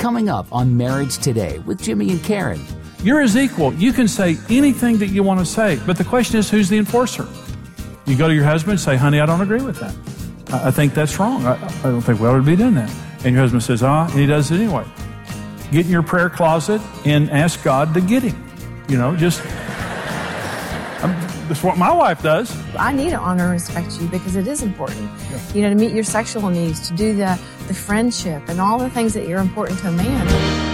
Coming up on Marriage Today with Jimmy and Karen. You're his equal. You can say anything that you want to say, but the question is who's the enforcer? You go to your husband and say, honey, I don't agree with that. I, I think that's wrong. I, I, don't think we ought to be doing that. And your husband says, ah, and he does it anyway. Get in your prayer closet and ask God to get him. You know, just. That's what my wife does. I need to honor and respect you because it is important. Yeah. You know, to meet your sexual needs, to do the, the friendship and all the things that are important to a man.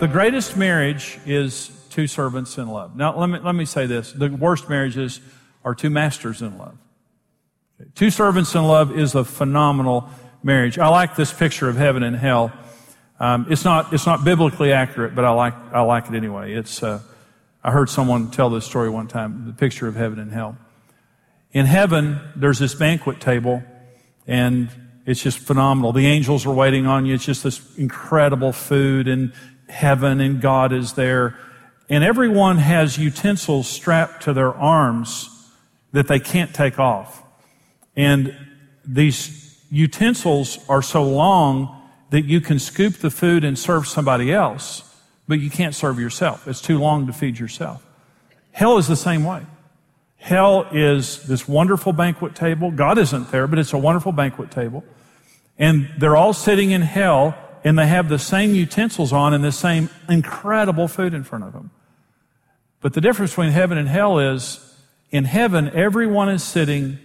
The greatest marriage is two servants in love. Now, let me, let me say this. The worst marriages are two masters in love. Two servants in love is a phenomenal marriage. I like this picture of heaven and hell. Um, it's not, it's not biblically accurate, but I like, I like it anyway. It's, uh, I heard someone tell this story one time, the picture of heaven and hell. In heaven, there's this banquet table, and it's just phenomenal. The angels are waiting on you. It's just this incredible food and heaven and God is there. And everyone has utensils strapped to their arms that they can't take off. And these utensils are so long that you can scoop the food and serve somebody else, but you can't serve yourself. It's too long to feed yourself. Hell is the same way. Hell is this wonderful banquet table. God isn't there, but it's a wonderful banquet table. And they're all sitting in hell and they have the same utensils on and the same incredible food in front of them. But the difference between heaven and hell is in heaven, everyone is sitting,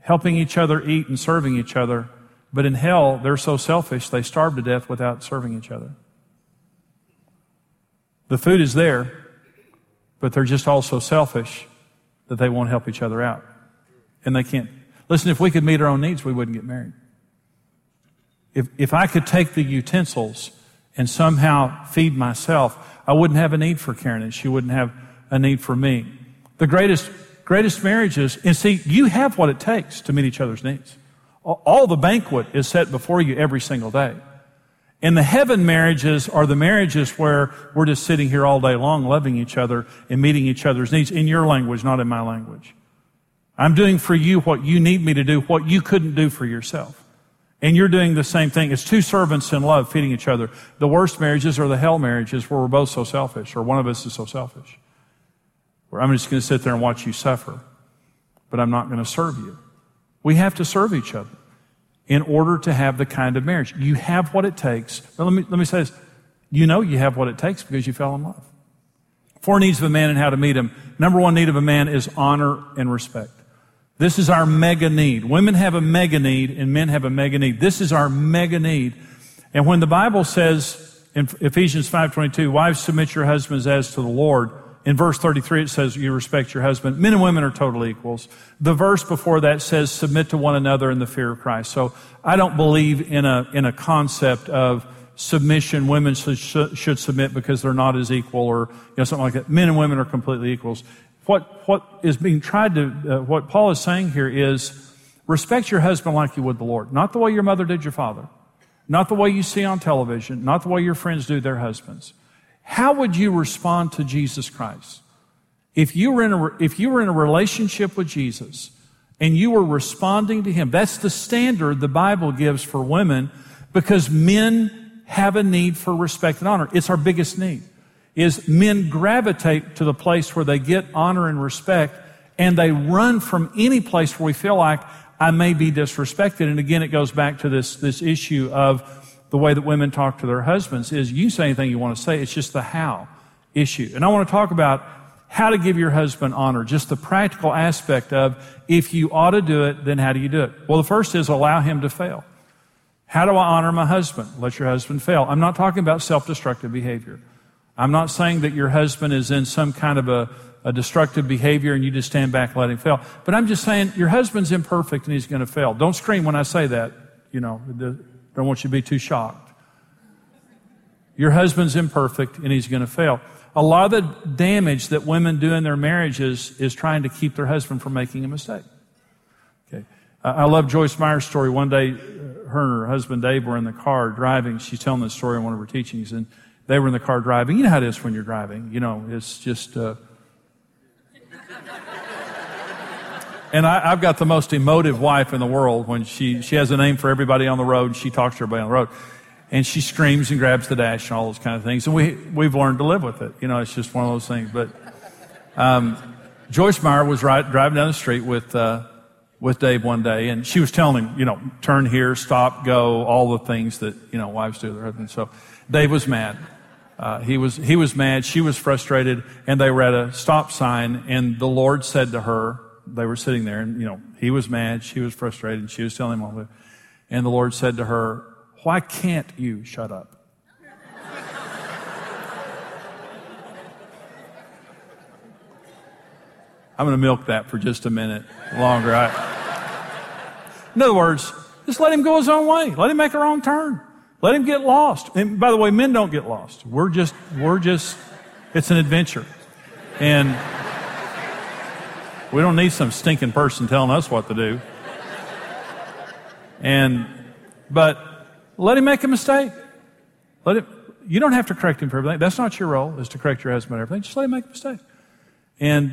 helping each other eat and serving each other. But in hell, they're so selfish, they starve to death without serving each other. The food is there, but they're just all so selfish that they won't help each other out. And they can't. Listen, if we could meet our own needs, we wouldn't get married. If, if I could take the utensils and somehow feed myself, I wouldn't have a need for Karen and she wouldn't have a need for me. The greatest, greatest marriages, and see, you have what it takes to meet each other's needs. All the banquet is set before you every single day. And the heaven marriages are the marriages where we're just sitting here all day long loving each other and meeting each other's needs in your language, not in my language. I'm doing for you what you need me to do, what you couldn't do for yourself. And you're doing the same thing. It's two servants in love feeding each other. The worst marriages are the hell marriages where we're both so selfish, or one of us is so selfish. Where I'm just going to sit there and watch you suffer, but I'm not going to serve you. We have to serve each other in order to have the kind of marriage. You have what it takes. But let me, let me say this. You know you have what it takes because you fell in love. Four needs of a man and how to meet him. Number one need of a man is honor and respect. This is our mega need. Women have a mega need and men have a mega need. This is our mega need. And when the Bible says in Ephesians 5:22, wives submit your husbands as to the Lord, in verse 33 it says you respect your husband. Men and women are total equals. The verse before that says submit to one another in the fear of Christ. So I don't believe in a in a concept of submission. Women should, should submit because they're not as equal or you know something like that. Men and women are completely equals what, what is being tried to, uh, what Paul is saying here is respect your husband like you would the Lord. Not the way your mother did your father. Not the way you see on television. Not the way your friends do their husbands. How would you respond to Jesus Christ? If you were in a, if you were in a relationship with Jesus and you were responding to Him, that's the standard the Bible gives for women because men have a need for respect and honor. It's our biggest need is men gravitate to the place where they get honor and respect and they run from any place where we feel like I may be disrespected. And again, it goes back to this, this issue of the way that women talk to their husbands is you say anything you want to say. It's just the how issue. And I want to talk about how to give your husband honor, just the practical aspect of if you ought to do it, then how do you do it? Well, the first is allow him to fail. How do I honor my husband? Let your husband fail. I'm not talking about self-destructive behavior. I'm not saying that your husband is in some kind of a, a destructive behavior and you just stand back and let him fail. But I'm just saying your husband's imperfect and he's going to fail. Don't scream when I say that. You know, don't want you to be too shocked. Your husband's imperfect and he's going to fail. A lot of the damage that women do in their marriages is trying to keep their husband from making a mistake. Okay. I love Joyce Meyer's story. One day, uh, her and her husband Dave were in the car driving. She's telling this story in one of her teachings, and they were in the car driving. You know how it is when you're driving. You know, it's just. Uh, and I, have got the most emotive wife in the world when she, she has a name for everybody on the road and she talks to everybody on the road. And she screams and grabs the dash and all those kind of things. And we, we've learned to live with it. You know, it's just one of those things. But um, Joyce Meyer was right, driving down the street with, uh, with Dave one day, and she was telling him, you know, turn here, stop, go, all the things that, you know, wives do to their husbands. So Dave was mad. Uh, he was he was mad. She was frustrated, and they were at a stop sign. And the Lord said to her, they were sitting there, and you know he was mad, she was frustrated, and she was telling him all that. And the Lord said to her, "Why can't you shut up?" I'm going to milk that for just a minute longer. I, in other words, just let him go his own way. Let him make a wrong turn. Let him get lost. And by the way, men don't get lost. We're just, we're just, it's an adventure. And we don't need some stinking person telling us what to do. And, but let him make a mistake. Let him, you don't have to correct him for everything. That's not your role, is to correct your husband for everything. Just let him make a mistake. And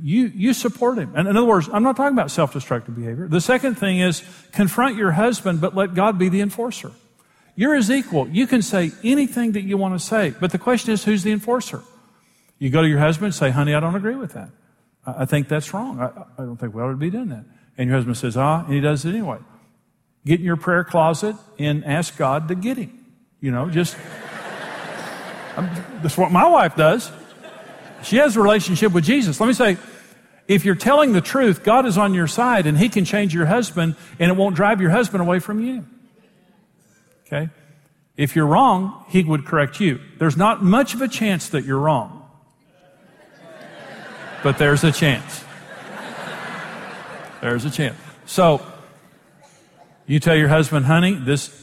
you, you support him. And in other words, I'm not talking about self-destructive behavior. The second thing is confront your husband, but let God be the enforcer. You're his equal. You can say anything that you want to say, but the question is, who's the enforcer? You go to your husband and say, honey, I don't agree with that. I think that's wrong. I, I don't think we ought to be doing that. And your husband says, ah, and he does it anyway. Get in your prayer closet and ask God to get him. You know, just, that's what my wife does. She has a relationship with Jesus. Let me say, if you're telling the truth, God is on your side and He can change your husband and it won't drive your husband away from you. Okay? If you're wrong, He would correct you. There's not much of a chance that you're wrong, but there's a chance. There's a chance. So, you tell your husband, honey, this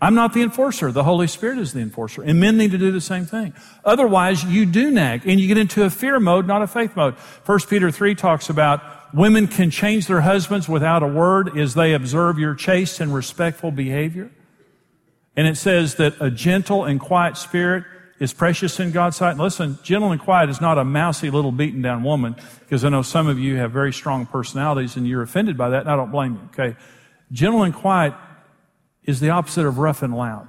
I'm not the enforcer. The Holy Spirit is the enforcer. And men need to do the same thing. Otherwise, you do nag and you get into a fear mode, not a faith mode. 1 Peter 3 talks about women can change their husbands without a word as they observe your chaste and respectful behavior. And it says that a gentle and quiet spirit is precious in God's sight. Listen, gentle and quiet is not a mousy little beaten down woman, because I know some of you have very strong personalities and you're offended by that, and I don't blame you, okay? Gentle and quiet is the opposite of rough and loud.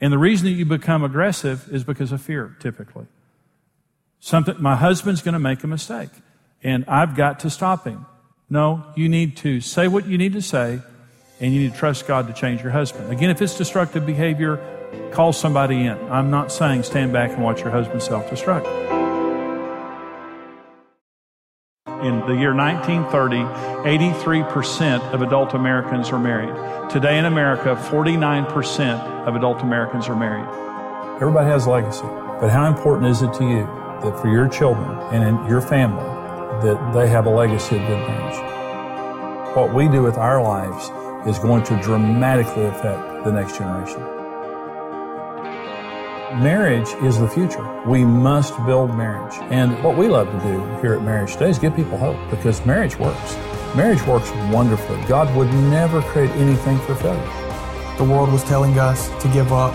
And the reason that you become aggressive is because of fear, typically. Something, my husband's going to make a mistake and I've got to stop him. No, you need to say what you need to say and you need to trust God to change your husband. Again, if it's destructive behavior, call somebody in. I'm not saying stand back and watch your husband self destruct in the year 1930, 83% of adult Americans are married. Today in America, 49% of adult Americans are married. Everybody has a legacy, but how important is it to you that for your children and in your family that they have a legacy of good marriage? What we do with our lives is going to dramatically affect the next generation. Marriage is the future. We must build marriage. And what we love to do here at Marriage Today is give people hope because marriage works. Marriage works wonderfully. God would never create anything for failure. The world was telling us to give up.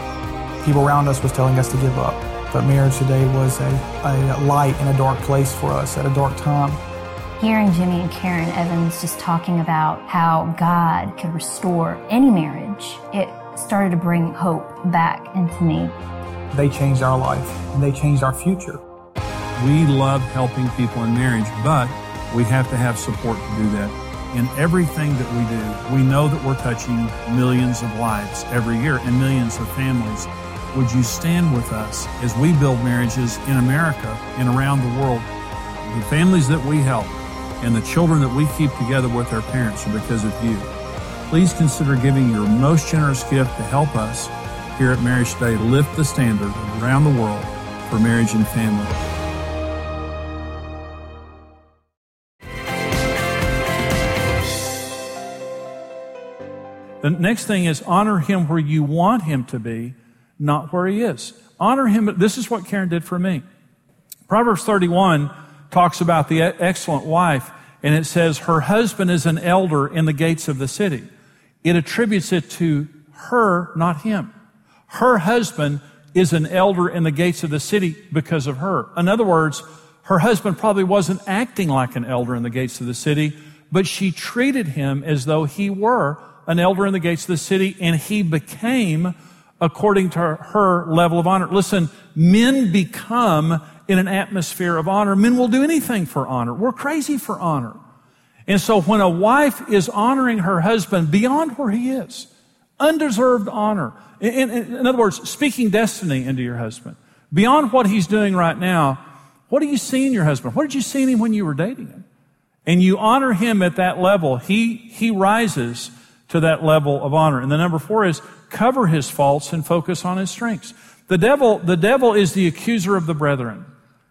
People around us was telling us to give up. But marriage today was a, a light in a dark place for us at a dark time. Hearing Jimmy and Karen Evans just talking about how God could restore any marriage, it started to bring hope back into me they changed our life and they changed our future. We love helping people in marriage, but we have to have support to do that. In everything that we do, we know that we're touching millions of lives every year and millions of families. Would you stand with us as we build marriages in America and around the world? The families that we help and the children that we keep together with their parents are because of you. Please consider giving your most generous gift to help us here at Marriage Today lift the standard around the world for marriage and family. The next thing is honor him where you want him to be, not where he is. Honor him. This is what Karen did for me. Proverbs 31 talks about the excellent wife, and it says, Her husband is an elder in the gates of the city. it attributes it to her, not him. Her husband is an elder in the gates of the city because of her. In other words, her husband probably wasn't acting like an elder in the gates of the city, but she treated him as though he were an elder in the gates of the city and he became according to her level of honor. Listen, men become in an atmosphere of honor. Men will do anything for honor. We're crazy for honor. And so when a wife is honoring her husband beyond where he is, undeserved honor, in, in, in, other words, speaking destiny into your husband, beyond what he's doing right now, what do you see in your husband? What did you see in him when you were dating him? And you honor him at that level, he, he rises to that level of honor. And the number four is cover his faults and focus on his strengths. The devil, the devil is the accuser of the brethren.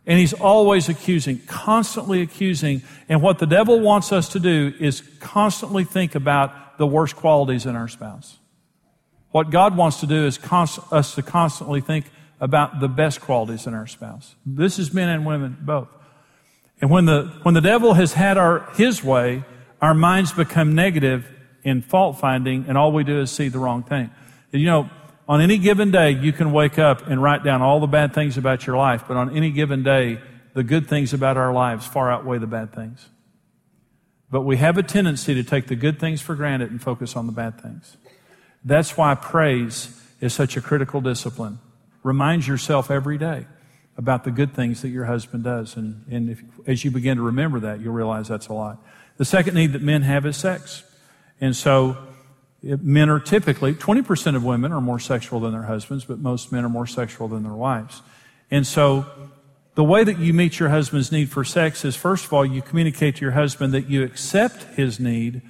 And he's always accusing, constantly accusing. And what the devil wants us to do is constantly think about the worst qualities in our spouse. What God wants to do is const- us to constantly think about the best qualities in our spouse. This is men and women both. And when the, when the devil has had our, his way, our minds become negative in fault finding, and all we do is see the wrong thing. You know, on any given day, you can wake up and write down all the bad things about your life, but on any given day, the good things about our lives far outweigh the bad things. But we have a tendency to take the good things for granted and focus on the bad things. That's why praise is such a critical discipline. Remind yourself every day about the good things that your husband does. And, and if, as you begin to remember that, you'll realize that's a lot. The second need that men have is sex. And so men are typically, 20% of women are more sexual than their husbands, but most men are more sexual than their wives. And so, the way that you meet your husband's need for sex is first of all, you communicate to your husband that you accept his need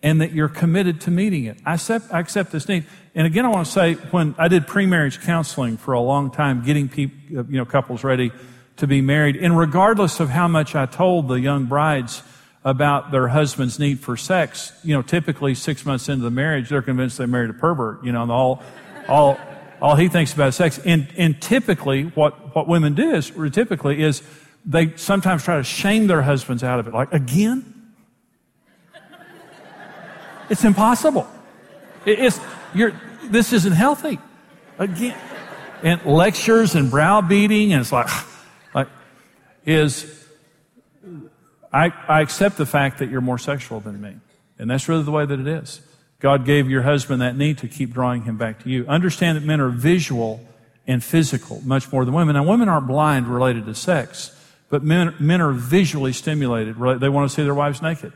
and that you're committed to meeting it. I accept, I accept this need. And again, I want to say, when I did pre-marriage counseling for a long time, getting people, you know, couples ready to be married, and regardless of how much I told the young brides, about their husband's need for sex, you know, typically six months into the marriage, they're convinced they married a pervert, you know, and all, all, all he thinks about is sex. And, and typically what, what women do is, typically is they sometimes try to shame their husbands out of it. Like, again? It's impossible. It, it's, you're, this isn't healthy. Again. And lectures and browbeating, and it's like, like, is, I, I accept the fact that you're more sexual than me. And that's really the way that it is. God gave your husband that need to keep drawing him back to you. Understand that men are visual and physical much more than women. Now, women aren't blind related to sex, but men, men are visually stimulated. They want to see their wives naked,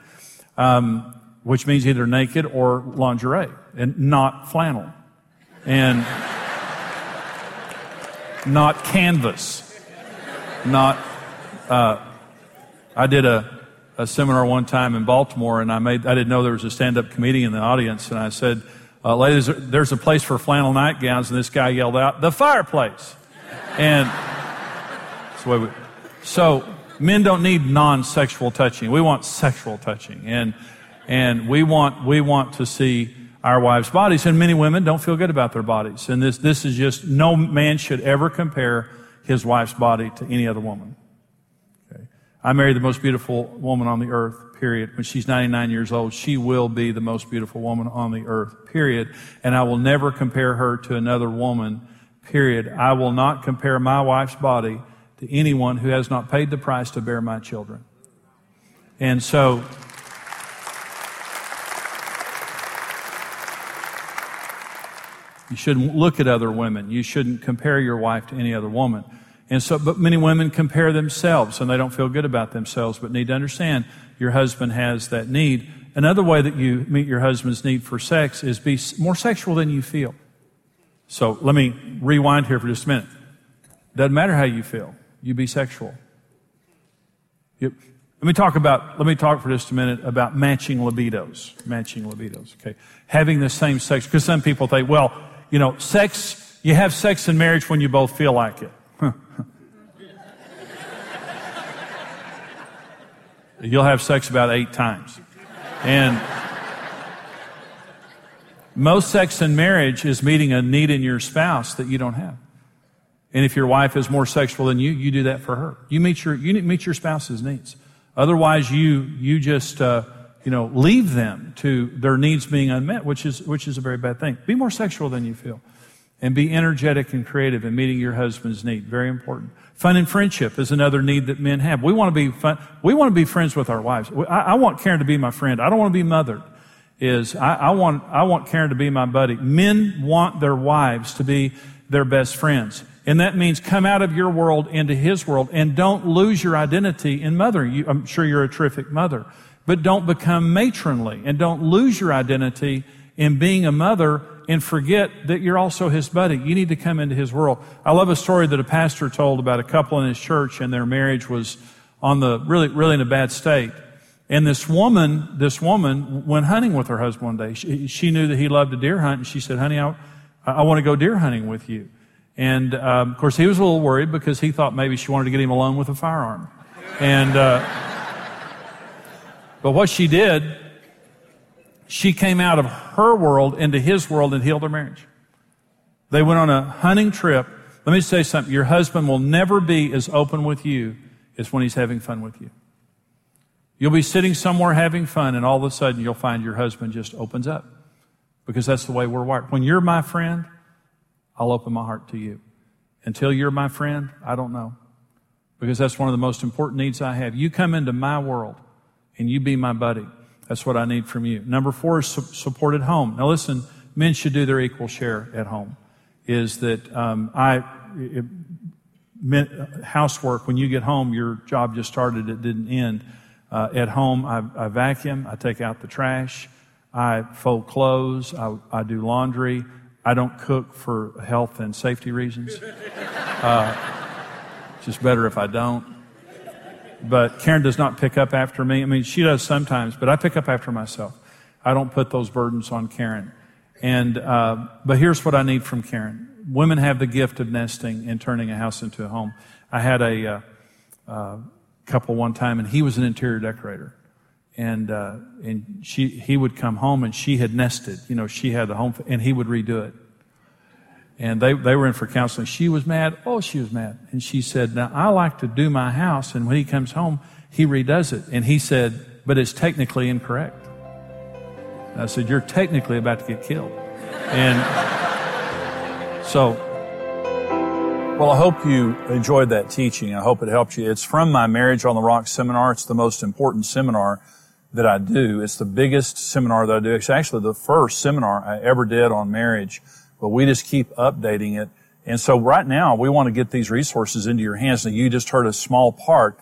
um, which means either naked or lingerie and not flannel and not canvas, not uh, I did a, a seminar one time in Baltimore, and I made I didn't know there was a stand-up comedian in the audience, and I said, uh, "Ladies, there's a place for flannel nightgowns," and this guy yelled out, "The fireplace!" And we, so men don't need non-sexual touching. We want sexual touching, and and we want we want to see our wives' bodies, and many women don't feel good about their bodies. And this this is just no man should ever compare his wife's body to any other woman. I married the most beautiful woman on the earth, period. When she's 99 years old, she will be the most beautiful woman on the earth, period. And I will never compare her to another woman, period. I will not compare my wife's body to anyone who has not paid the price to bear my children. And so, you shouldn't look at other women. You shouldn't compare your wife to any other woman. And so, but many women compare themselves and they don't feel good about themselves, but need to understand your husband has that need. Another way that you meet your husband's need for sex is be more sexual than you feel. So let me rewind here for just a minute. Doesn't matter how you feel, you be sexual. Let me talk about, let me talk for just a minute about matching libidos. Matching libidos, okay? Having the same sex, because some people think, well, you know, sex, you have sex in marriage when you both feel like it. You'll have sex about eight times. And most sex in marriage is meeting a need in your spouse that you don't have. And if your wife is more sexual than you, you do that for her. You meet your, you meet your spouse's needs. Otherwise, you, you just, uh, you know, leave them to their needs being unmet, which is, which is a very bad thing. Be more sexual than you feel. And be energetic and creative in meeting your husband's need. Very important. Fun and friendship is another need that men have. We want to be fun. We want to be friends with our wives. I, I want Karen to be my friend. I don't want to be mothered. Is I, I want I want Karen to be my buddy. Men want their wives to be their best friends. And that means come out of your world into his world and don't lose your identity in mothering. You, I'm sure you're a terrific mother, but don't become matronly and don't lose your identity in being a mother and forget that you're also his buddy. You need to come into his world. I love a story that a pastor told about a couple in his church and their marriage was on the really, really in a bad state. And this woman, this woman went hunting with her husband one day. She, she knew that he loved to deer hunt and she said, honey, I, I want to go deer hunting with you. And, um, of course, he was a little worried because he thought maybe she wanted to get him alone with a firearm. And, uh, but what she did she came out of her world into his world and healed their marriage. They went on a hunting trip. Let me say something. Your husband will never be as open with you as when he's having fun with you. You'll be sitting somewhere having fun, and all of a sudden you'll find your husband just opens up because that's the way we're wired. When you're my friend, I'll open my heart to you. Until you're my friend, I don't know. Because that's one of the most important needs I have. You come into my world and you be my buddy. That's what I need from you. Number four is su- support at home. Now listen, men should do their equal share at home. Is that um, I it, housework when you get home, your job just started, it didn't end. Uh, at home, I, I, vacuum, I take out the trash, I fold clothes, I, I, do laundry. I don't cook for health and safety reasons. Uh, it's just better if I don't but Karen does not pick up after me. I mean, she does sometimes, but I pick up after myself. I don't put those burdens on Karen. And, uh, but here's what I need from Karen. Women have the gift of nesting and turning a house into a home. I had a, uh, uh, couple one time and he was an interior decorator. And, uh, and she, he would come home and she had nested, you know, she had the home and he would redo it and they, they were in for counseling. She was mad. Oh, she was mad. And she said, Now, I like to do my house, and when he comes home, he redoes it. And he said, But it's technically incorrect. And I said, You're technically about to get killed. And so, well, I hope you enjoyed that teaching. I hope it helped you. It's from my Marriage on the Rock seminar. It's the most important seminar that I do. It's the biggest seminar that I do. It's actually the first seminar I ever did on marriage but we just keep updating it. And so right now we want to get these resources into your hands. And you just heard a small part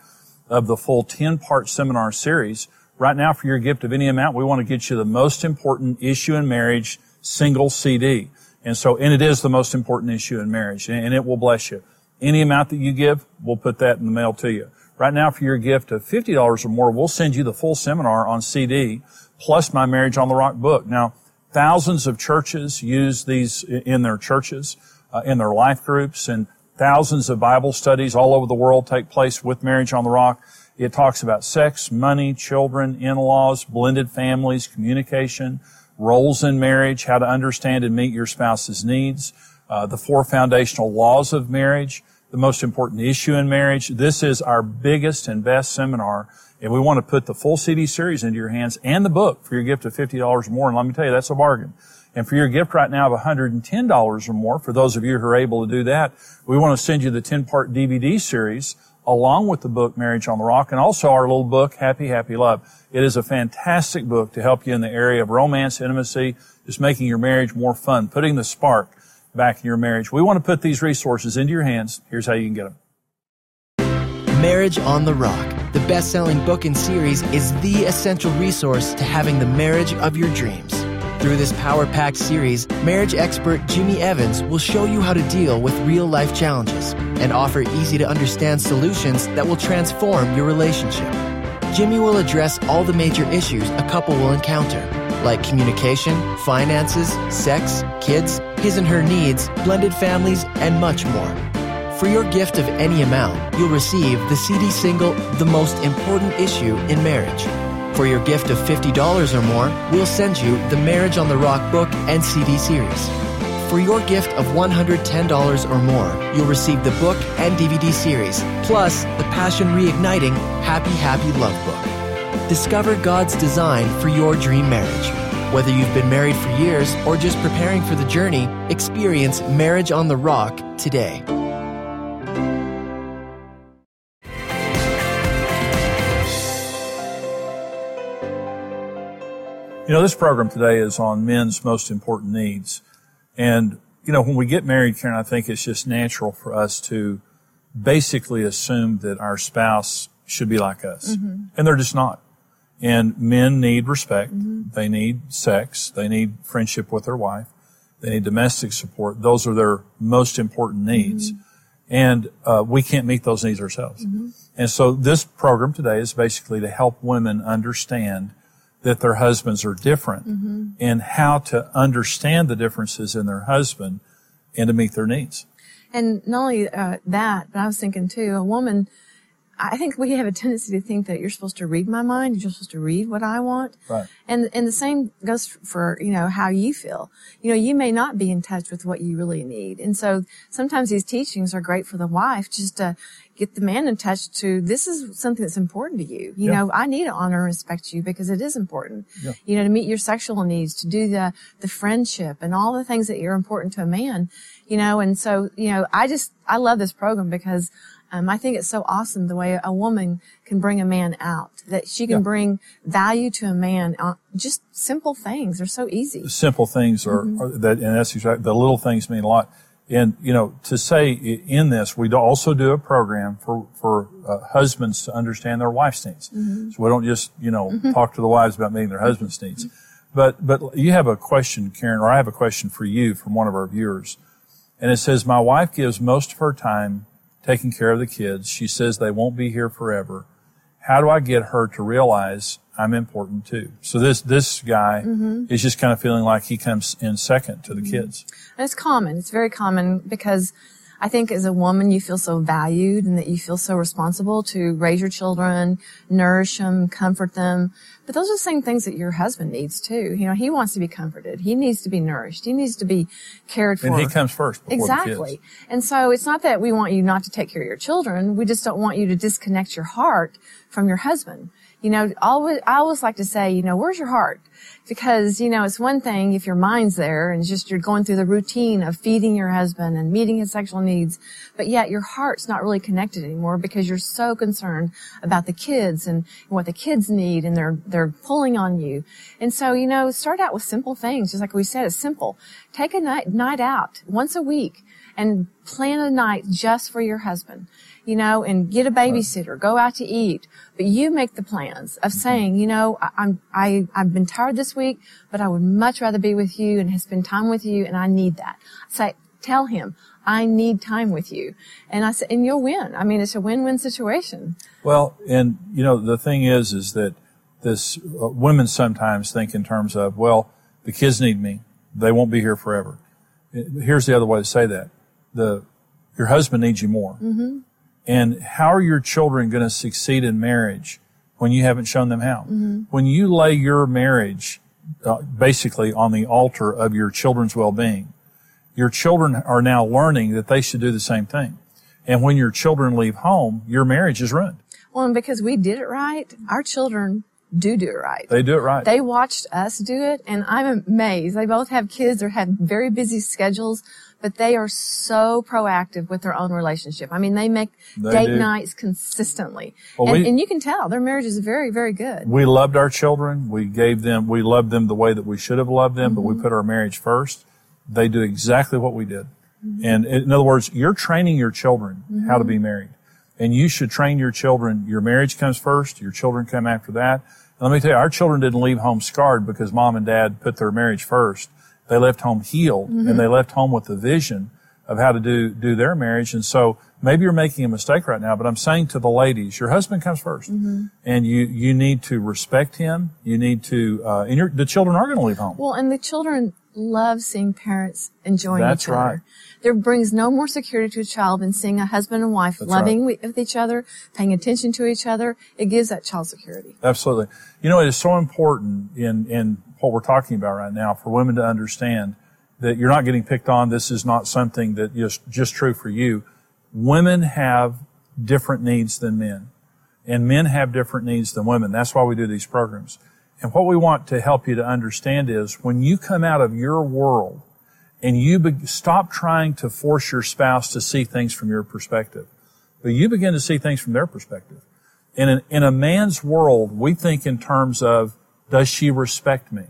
of the full 10 part seminar series. Right now for your gift of any amount, we want to get you the most important issue in marriage single CD. And so, and it is the most important issue in marriage and it will bless you. Any amount that you give, we'll put that in the mail to you. Right now for your gift of $50 or more, we'll send you the full seminar on CD plus my Marriage on the Rock book. Now, Thousands of churches use these in their churches, uh, in their life groups, and thousands of Bible studies all over the world take place with Marriage on the Rock. It talks about sex, money, children, in-laws, blended families, communication, roles in marriage, how to understand and meet your spouse's needs, uh, the four foundational laws of marriage, the most important issue in marriage. This is our biggest and best seminar and we want to put the full CD series into your hands and the book for your gift of $50 or more. And let me tell you, that's a bargain. And for your gift right now of $110 or more, for those of you who are able to do that, we want to send you the 10-part DVD series along with the book Marriage on the Rock and also our little book Happy Happy Love. It is a fantastic book to help you in the area of romance, intimacy, just making your marriage more fun, putting the spark back in your marriage. We want to put these resources into your hands. Here's how you can get them. Marriage on the Rock the best selling book and series is the essential resource to having the marriage of your dreams. Through this power packed series, marriage expert Jimmy Evans will show you how to deal with real life challenges and offer easy to understand solutions that will transform your relationship. Jimmy will address all the major issues a couple will encounter, like communication, finances, sex, kids, his and her needs, blended families, and much more. For your gift of any amount, you'll receive the CD single The Most Important Issue in Marriage. For your gift of $50 or more, we'll send you the Marriage on the Rock book and CD series. For your gift of $110 or more, you'll receive the book and DVD series, plus the Passion Reigniting Happy Happy Love book. Discover God's design for your dream marriage. Whether you've been married for years or just preparing for the journey, experience Marriage on the Rock today. You know, this program today is on men's most important needs. And, you know, when we get married, Karen, I think it's just natural for us to basically assume that our spouse should be like us. Mm-hmm. And they're just not. And men need respect. They need sex. They need friendship with their wife. They need domestic support. Those are their most important needs. And uh, we can't meet those needs ourselves. And so this program today is basically to help women understand that their husbands are different and how to understand the differences in their husband and to meet their needs. And not only uh, that, but I was thinking too, a woman, I think we have a tendency to think that you're supposed to read my mind, you're supposed to read what I want. Right. And, and the same goes for, you know, how you feel. You know, you may not be in touch with what you really need. And so sometimes these teachings are great for the wife just to get the man in touch to this is something that's important to you. You Yeah. know, I need to honor and respect you because it is important. Yeah. You know, to meet your sexual needs, to do the, the friendship and all the things that are important to a man, you know, and so, you know, I just, I love this program because um, I think it's so awesome the way a woman can bring a man out, that she can Yeah. bring value to a man, uh, just simple things. They're so easy. simple things are, are that, and that's exactly, the little things mean a lot. And, you know, to say in this, we also do a program for, for uh, husbands to understand their wife's needs. So we don't just, you know, talk to the wives about meeting their husband's needs. But, but you have a question, Karen, or I have a question for you from one of our viewers. And it says, my wife gives most of her time taking care of the kids. She says they won't be here forever. How do I get her to realize I'm important too? So this, this guy mm-hmm. is just kind of feeling like he comes in second to the mm-hmm. kids. And it's common. It's very common because I think as a woman, you feel so valued and that you feel so responsible to raise your children, nourish them, comfort them. But those are the same things that your husband needs too. You know, he wants to be comforted. He needs to be nourished. He needs to be cared for. And he comes first Exactly. And so it's not that we want you not to take care of your children. We just don't want you to disconnect your heart from your husband. You know, always, I always like to say, you know, where's your heart? Because, you know, it's one thing if your mind's there and just you're going through the routine of feeding your husband and meeting his sexual needs, but yet your heart's not really connected anymore because you're so concerned about the kids and what the kids need and they're, they're pulling on you. And so, you know, start out with simple things, just like we said, it's simple. Take a night, night out once a week and plan a night just for your husband, you know, and get a babysitter, go out to eat. But you make the plans of saying, you know, I, I'm, I, I've been tired this week, but I would much rather be with you and spend time with you and I need that. Say, tell him, I need time with you. And I said, and you'll win. I mean, it's a win-win situation. Well, and you know, the thing is, is that this, uh, women sometimes think in terms of, well, the kids need me. They won't be here forever. Uh, Here's the other way to say that. The, your husband needs you more. Mm-hmm. And how are your children going to succeed in marriage when you haven't shown them how? When you lay your marriage uh, basically on the altar of your children's well-being, your children are now learning that they should do the same thing. And when your children leave home, your marriage is ruined. Well, and because we did it right, our children do do it right. They do it right. They watched us do it, and I'm amazed. They both have kids or have very busy schedules, but they are so proactive with their own relationship. I mean, they make They date do. nights consistently, Well, and, we- and you can tell their marriage is very, very good. we loved our children. We gave them, we loved them the way that we should have loved them, but Mm-hmm. we put our marriage first. They do exactly what we did. Mm-hmm. And in other words, you're training your children how to be married. And you should train your children. Your marriage comes first. Your children come after that. And let me tell you, our children didn't leave home scarred because mom and dad put their marriage first. They left home healed Mm-hmm. and they left home with the vision of how to do, do their marriage. And so maybe you're making a mistake right now, but I'm saying to the ladies, your husband comes 1st Mm-hmm. and you, you need to respect him. You need to, uh, and your, the children are going to leave home. Well, and the children love seeing parents enjoying That's each other. right. There brings no more security to a child than seeing a husband and wife That's loving wi- with each other, paying attention to each other. It gives that child security. Absolutely. You know, it is so important in, in what we're talking about right now for women to understand that you're not getting picked on. This is not something that is just true for you. Women have different needs than men. And men have different needs than women. That's why we do these programs. And what we want to help you to understand is when you come out of your world and you be- stop trying to force your spouse to see things from your perspective, but you begin to see things from their perspective. In, an, in a man's world, we think in terms of, does she respect me?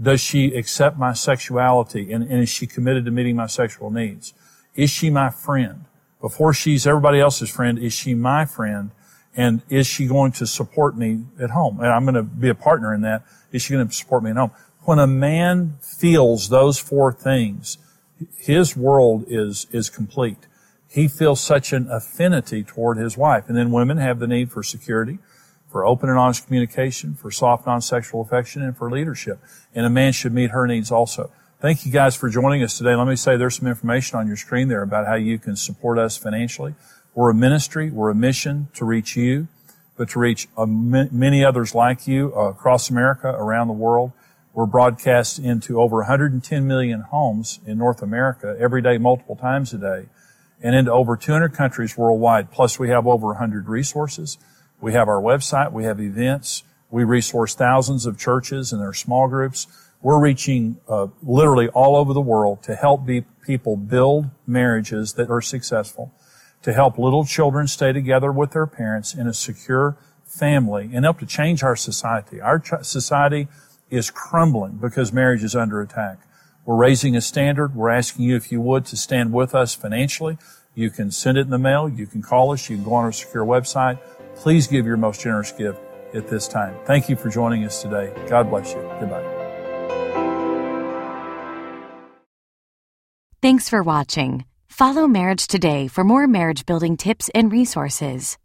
Does she accept my sexuality? And, and is she committed to meeting my sexual needs? Is she my friend? Before she's everybody else's friend, is she my friend? And is she going to support me at home? And I'm going to be a partner in that. Is she going to support me at home? When a man feels those four things, his world is, is complete. He feels such an affinity toward his wife. And then women have the need for security, for open and honest communication, for soft non-sexual affection, and for leadership. And a man should meet her needs also. Thank you guys for joining us today. Let me say there's some information on your screen there about how you can support us financially. We're a ministry, we're a mission to reach you, but to reach uh, many others like you uh, across America, around the world. We're broadcast into over 110 million homes in North America every day, multiple times a day, and into over 200 countries worldwide. Plus, we have over 100 resources. We have our website, we have events, we resource thousands of churches and their small groups. We're reaching uh, literally all over the world to help be, people build marriages that are successful to help little children stay together with their parents in a secure family and help to change our society. Our ch- society is crumbling because marriage is under attack. We're raising a standard. We're asking you, if you would, to stand with us financially. You can send it in the mail. You can call us. You can go on our secure website. Please give your most generous gift at this time. Thank you for joining us today. God bless you. Goodbye. Thanks for watching. Follow Marriage Today for more marriage building tips and resources.